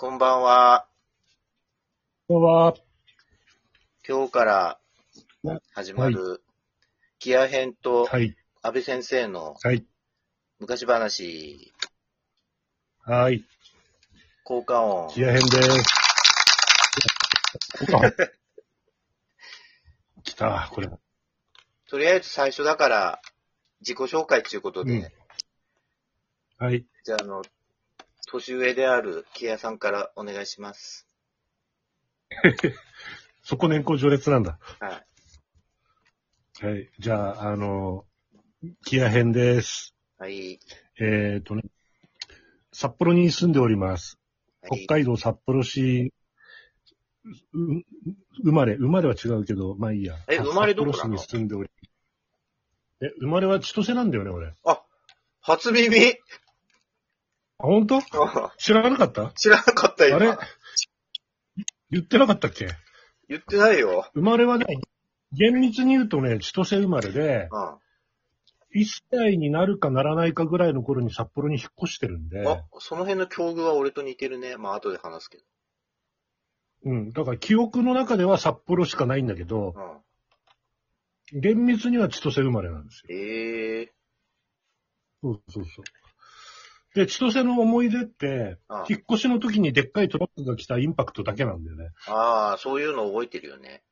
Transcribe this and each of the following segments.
こんばんは。こんばんは。今日から始まる、ギア編とはい。安倍先生のはい。昔話、はい。効果音。ギア編です。あ 来た、これ。とりあえず最初だから、自己紹介っていうことで、うんはい。じゃあ、あの、年上であるギアさんからお願いします。そこ年功序列なんだ。はい。はい。じゃあ、あの、ギア編です。はい。えっ、とね、札幌に住んでおります。はい北海道札幌市、う生まれ、生まれは違うけど、まあいいや。え生まれどこなの？札幌市に住んでおりえ、生まれは千歳なんだよね、俺。あ、あ、初耳？本当？あ 知らなかった？知らなかったよ。あれ？言ってなかったっけ？言ってないよ。生まれはね、厳密に言うとね、千歳生まれで、うん。1歳になるかならないかぐらいの頃に札幌に引っ越してるんで、あ、その辺の境遇は俺と似てるね。まあ、後で話すけど。うん、だから記憶の中では札幌しかないんだけど、うん。厳密には千歳生まれなんですよ。ええそうそうそう。で、千歳の思い出って、あ引っ越しの時にでっかいトラックが来たインパクトだけなんだよね。ああ、そういうの覚えてるよね。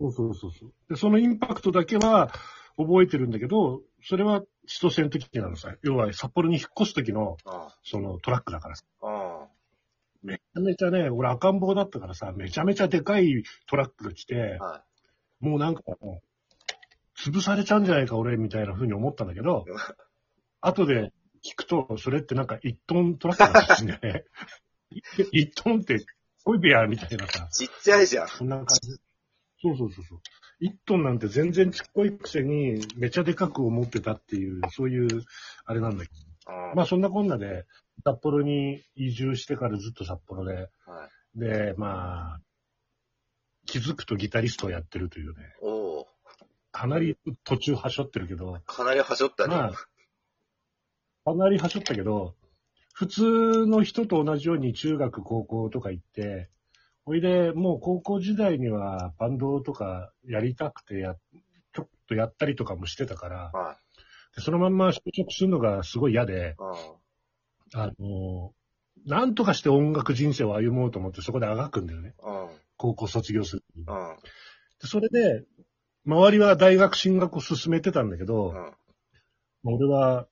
そうそうそうそう。で、そのインパクトだけは覚えてるんだけど、それは千歳の時なのさ。要は札幌に引っ越す時の、うん。そのトラックだからさ。うん。めちゃめちゃね、俺赤ん坊だったからさ、めちゃめちゃでかいトラックが来て、はもうなんかもう、潰されちゃうんじゃないか俺みたいな風に思ったんだけどうん、後で聞くと、それってなんか1トントラックなんですね？1トンって、おいべやみたいなさ、い。ちっちゃいじゃん。そんな感じ。そうそうそうそう。1トンなんて全然ちっこいくせに、めちゃでかく思ってたっていう、そういう、あれなんだけど。うん。まあそんなこんなで、札幌に移住してからずっと札幌で、はい。で、まあ、気づくとギタリストをやってるというね、おおかなり途中はしょってるけど、かなりはしょったね。まあ、かなりはしょったけど、普通の人と同じように中学、高校とか行って、ほいで、もう高校時代にはバンドとかやりたくてや、ちょっとやったりとかもしてたから、はでそのまんま就職するのがすごい嫌で。あの、なんとかして音楽人生を歩もうと思ってそこであがくんだよね。うん。高校卒業する。でそれで、周りは大学進学を進めてたんだけど、あ俺は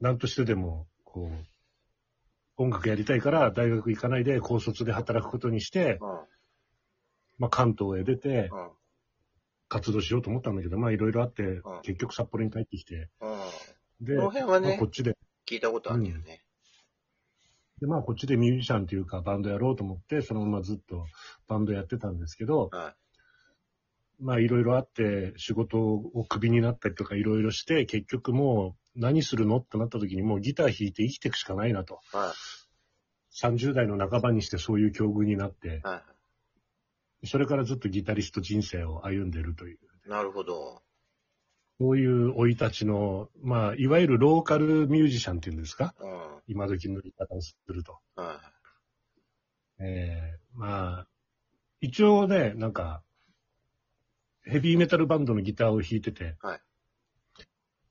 何としてでも、こう、音楽やりたいから大学行かないで高卒で働くことにして、うん。まあ関東へ出てうん。活動しようと思ったんだけど、まあいろいろあってん、結局札幌に帰ってきて、うん。で、この辺はねまあこっちで、聞いたことあるよね。で、まあこっちでミュージシャンというかバンドやろうと思って、そのままずっとバンドやってたんですけど、はまあいろいろあって仕事をクビになったりとかいろいろして、結局もう何するの？ってなった時にもうギター弾いて生きていくしかないなと。い。は30代の半ばにしてそういう境遇になってい。、はそれからずっとギタリスト人生を歩んでるという、い。なるほど。そういう生い立ちの、まあ、いわゆるローカルミュージシャンっていうんですか？うん。今時の言い方をすると。はええまあ、一応ね、なんか、ヘビーメタルバンドのギターを弾いてて、はい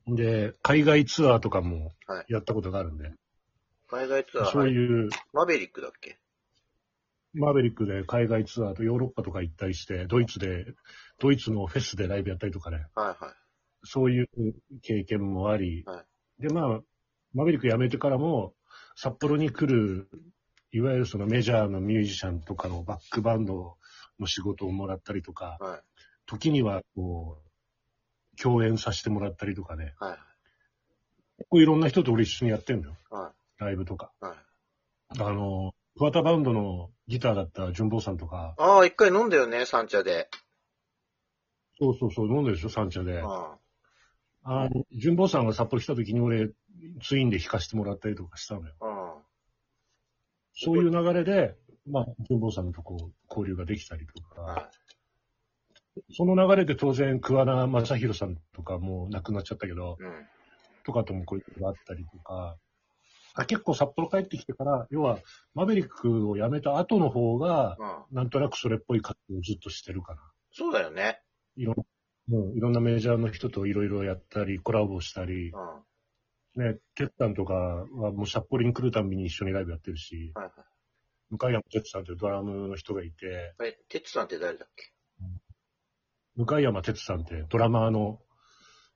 で、海外ツアーとかもはい。やったことがあるんで、い。海外ツアー、そういう。マベリックだっけ？マーベリックで海外ツアーとヨーロッパとか行ったりして、ドイツで、ドイツのフェスでライブやったりとかね、はいはい。そういう経験もあり、はで、まあ、マーベリック辞めてからも、札幌に来る、いわゆるそのメジャーのミュージシャンとかのバックバンドの仕事をもらったりとか、はい。時にはこう、共演させてもらったりとかね、はい。結構いろんな人と俺一緒にやってんだよ。はライブとか。い。はい。あの、桑田バンドのギターだった純坊さんとか、ああ、一回飲んだよね、三茶で。そうそうそう、飲んでるでしょ、三茶で。うん。あの、純坊さんが札幌来た時に俺、ツインで弾かせてもらったりとかしたのよ。うん。そういう流れで、まあ、純坊さんとこう、交流ができたりとか、はその流れで当然、桑名正宏さんとかもう亡くなっちゃったけど、い。うん。とかともこういうことがあったりとか、あ、結構札幌帰ってきてから、要は、マベリックを辞めた後の方が、うん。なんとなくそれっぽい活動をずっとしてるかな。そうだよね。いろんもういろんなメジャーの人といろいろやったり、コラボしたりう、ん。はいね、テッタンとかはもう札幌に来るたびに一緒にライブやってるし、はい。向山哲さんというドラムの人がいて、え、てつさんって誰だっけ？向山哲さんってドラマーの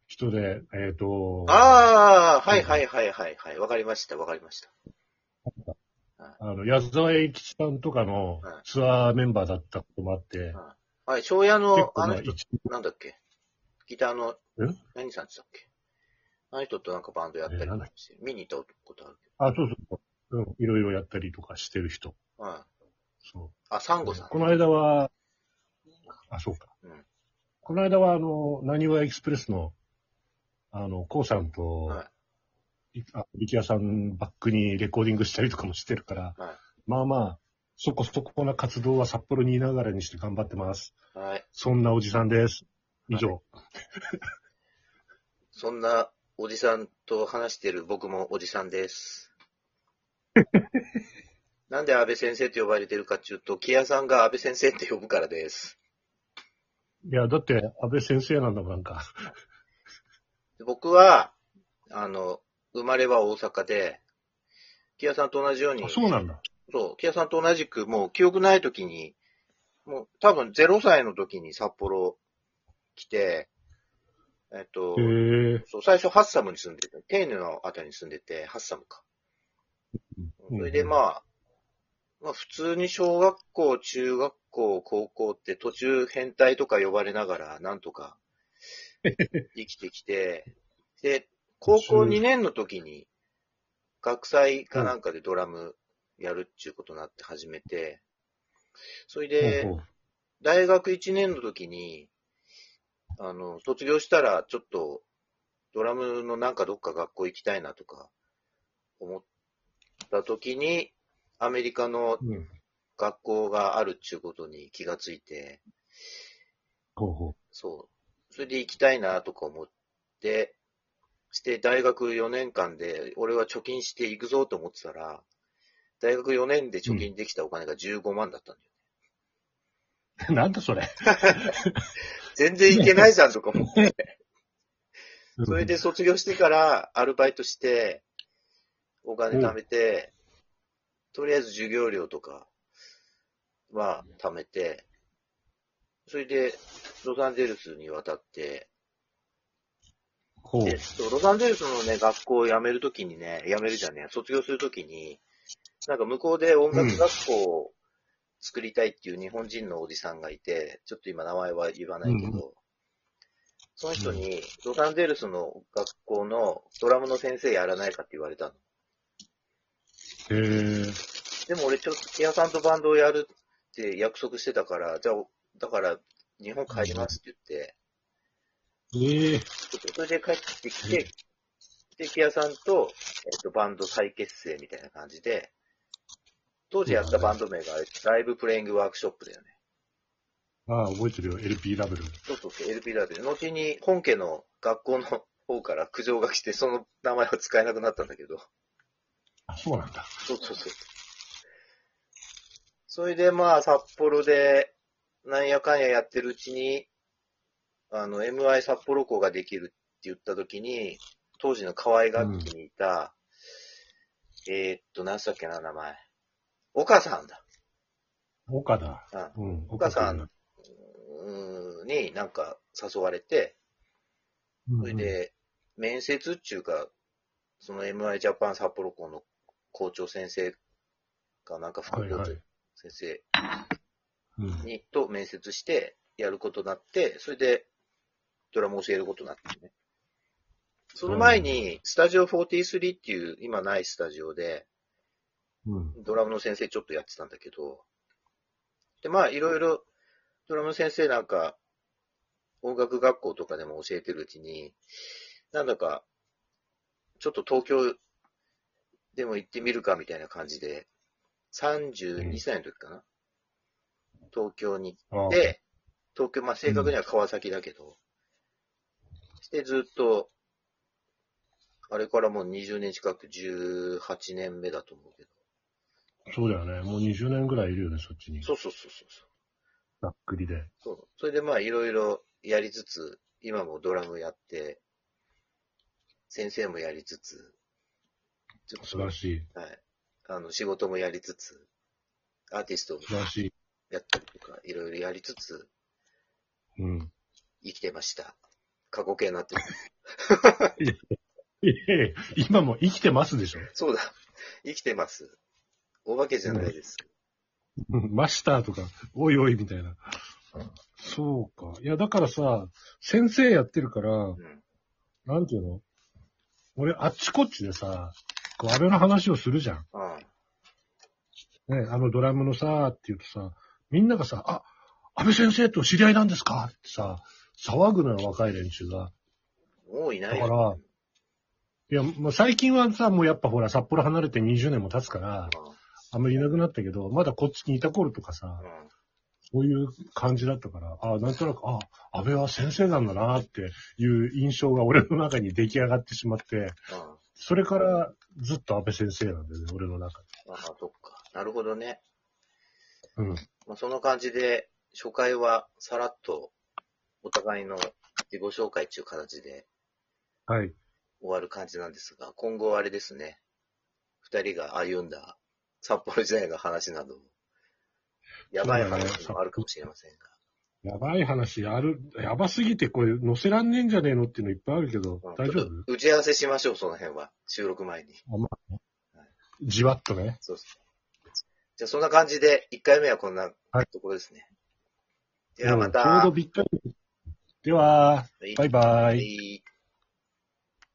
人で、えっ、と、ああ、はいはいはいはいはい。わかりました、わかりました。あの、矢沢永吉さんとかのはいツアーメンバーだったこともあって、はい、庄屋結の、あ、あの人、一なんだっけ？ギターのえ、何さんって言ったっけ？あの人となんかバンドやったりして、見に行ったことあるけあ、そうそう、うん、いろいろやったりとかしてる人。ど。はい。そう。あ、サンゴさん。この間は、あ、そうか。うんこの間は、あの、なにわエクスプレスの、あの、コウさんと、はいあ力也さんバックにレコーディングしたりとかもしてるから、はまあまあ、そこそこな活動は札幌にいながらにして頑張ってます。い。はい。そんなおじさんです。以上。そんなおじさんと話してる僕もおじさんです。なんで安倍先生と呼ばれてるかっていうと、木屋さんが安倍先生って呼ぶからです。いや、だって、安倍先生なんだもん、なんか。で僕は、あの、生まれは大阪で、木屋さんと同じように、あ、そうなんだ。そう、木屋さんと同じく、もう記憶ない時に、もう多分0歳の時に札幌来て、えっと。そう、最初ハッサムに住んでて、テーヌのあたりに住んでて、ハッサムか。うんそれでまあ、まあ普通に小学校、中学校、高校って途中変態とか呼ばれながら、なんとか 生きてきて、で、高校2年の時に、学祭かなんかでドラムやるっていうことになって始めて、それで、大学1年の時に、あの、卒業したらちょっと、ドラムのなんかどっか学校行きたいなとか、思った時に、アメリカのうん。学校があるっていうことに気がついて、ほうほそう。それで行きたいなとか思って、して大学4年間で、俺は貯金して行くぞと思ってたら、大学4年で貯金できたお金が15万だったんだよ。う。なんだそれ。全然行けないじゃんとか思って。うんそれで、卒業してからアルバイトして、お金貯めて、とりあえず授業料とかは貯めて、それでロサンゼルスに渡って、ほう。でロサンゼルスのね、学校を辞めるときにね、辞めるじゃんね、卒業するときに、なんか向こうで音楽学校を作りたいっていう日本人のおじさんがいて、ちょっと今名前は言わないけど、うんその人に、ロサンゼルスの学校のドラムの先生やらないかって言われたの。へえ。でも俺ちょっと、ケアさんとバンドをやるって約束してたから、じゃあ、だから日本帰りますって言って、ええ。それで帰ってきて、で、ケアさんと、えっと、バンド再結成みたいな感じで、当時やったバンド名が、ライブプレイングワークショップだよね。ああ、覚えてるよ。LPW。そうそうそう、LPW で。後に本家の学校の方から苦情が来て、その名前は使えなくなったんだけど。あ、そうなんだ。そうそうそう。それでまあ、札幌で、なんやかんややってるうちに、あの、MI 札幌校ができるって言った時に、当時の河合楽器にいた、えーっと、何したっけな、名前。岡さんだ。岡だ。あうん。岡さんになんか誘われて、うんそれで、面接っていうか、その MI ジャパン札幌校の校長先生がなんか副校長。先生うん。にと面接してやることになって、それでドラムを教えることになってね。その前に、スタジオ43っていう今ないスタジオで、うん。ドラムの先生ちょっとやってたんだけど、で、まあいろいろ、ドラムの先生なんか、音楽学校とかでも教えてるうちに、なんだか、ちょっと東京でも行ってみるかみたいな感じで、32歳の時かな、東京にああで、東京、まあ正確には川崎だけど、してずっとあれからもう20年近く18年目だと思うけど。そうだよね。もう20年ぐらいいるよね、そっちに。そうそうそうそうそう。ざっくりで。そう。それでまあいろいろやりつつ、今もドラムやって、先生もやりつつ、ちょっと素晴らしい。はい。あの、仕事もやりつつ、アーティストも素晴らしい。やったりとか、いろいろやりつつ、うん。生きてました。過去形になってる。いやいや今も生きてますでしょ？そうだ。生きてます。お化けじゃないです。うんマスターとか、おいおいみたいな。そうか。いや、だからさ、先生やってるから、うん。なんていうの？俺、あっちこっちでさ、こう、安倍の話をするじゃん。あね、あのドラムのさ、って言うとさ、みんながさ、あ、安倍先生と知り合いなんですか？ってさ、騒ぐのよ、若い連中が。もういないだからいや、もう最近はさ、もうやっぱほら、札幌離れて20年も経つから、あんまりいなくなったけど、まだこっちにいた頃とかさう、ん。そういう感じだったから、あなんとなく、あ、安倍は先生なんだなっていう印象が俺の中に出来上がってしまって、うん。それからずっと安倍先生なんだよね、俺の中で。ああ、そっか。なるほどね。うん。まあ、その感じで、初回はさらっと、お互いの自己紹介っていう形ではい。終わる感じなんですが、今後あれですね。二人が歩んだ札幌時代の話など、やばい話もあるかもしれませんが。やばい話ある、やばすぎてこれ載せらんねえんじゃねえのっていうのいっぱいあるけどうん、大丈夫？打ち合わせしましょう、その辺は。収録前に。あまあねじわっとね。そうそう。じゃあそんな感じで、1回目はこんなはいところですね。ではまうんちょうた。どびっくり。では、はいバイバイ。はい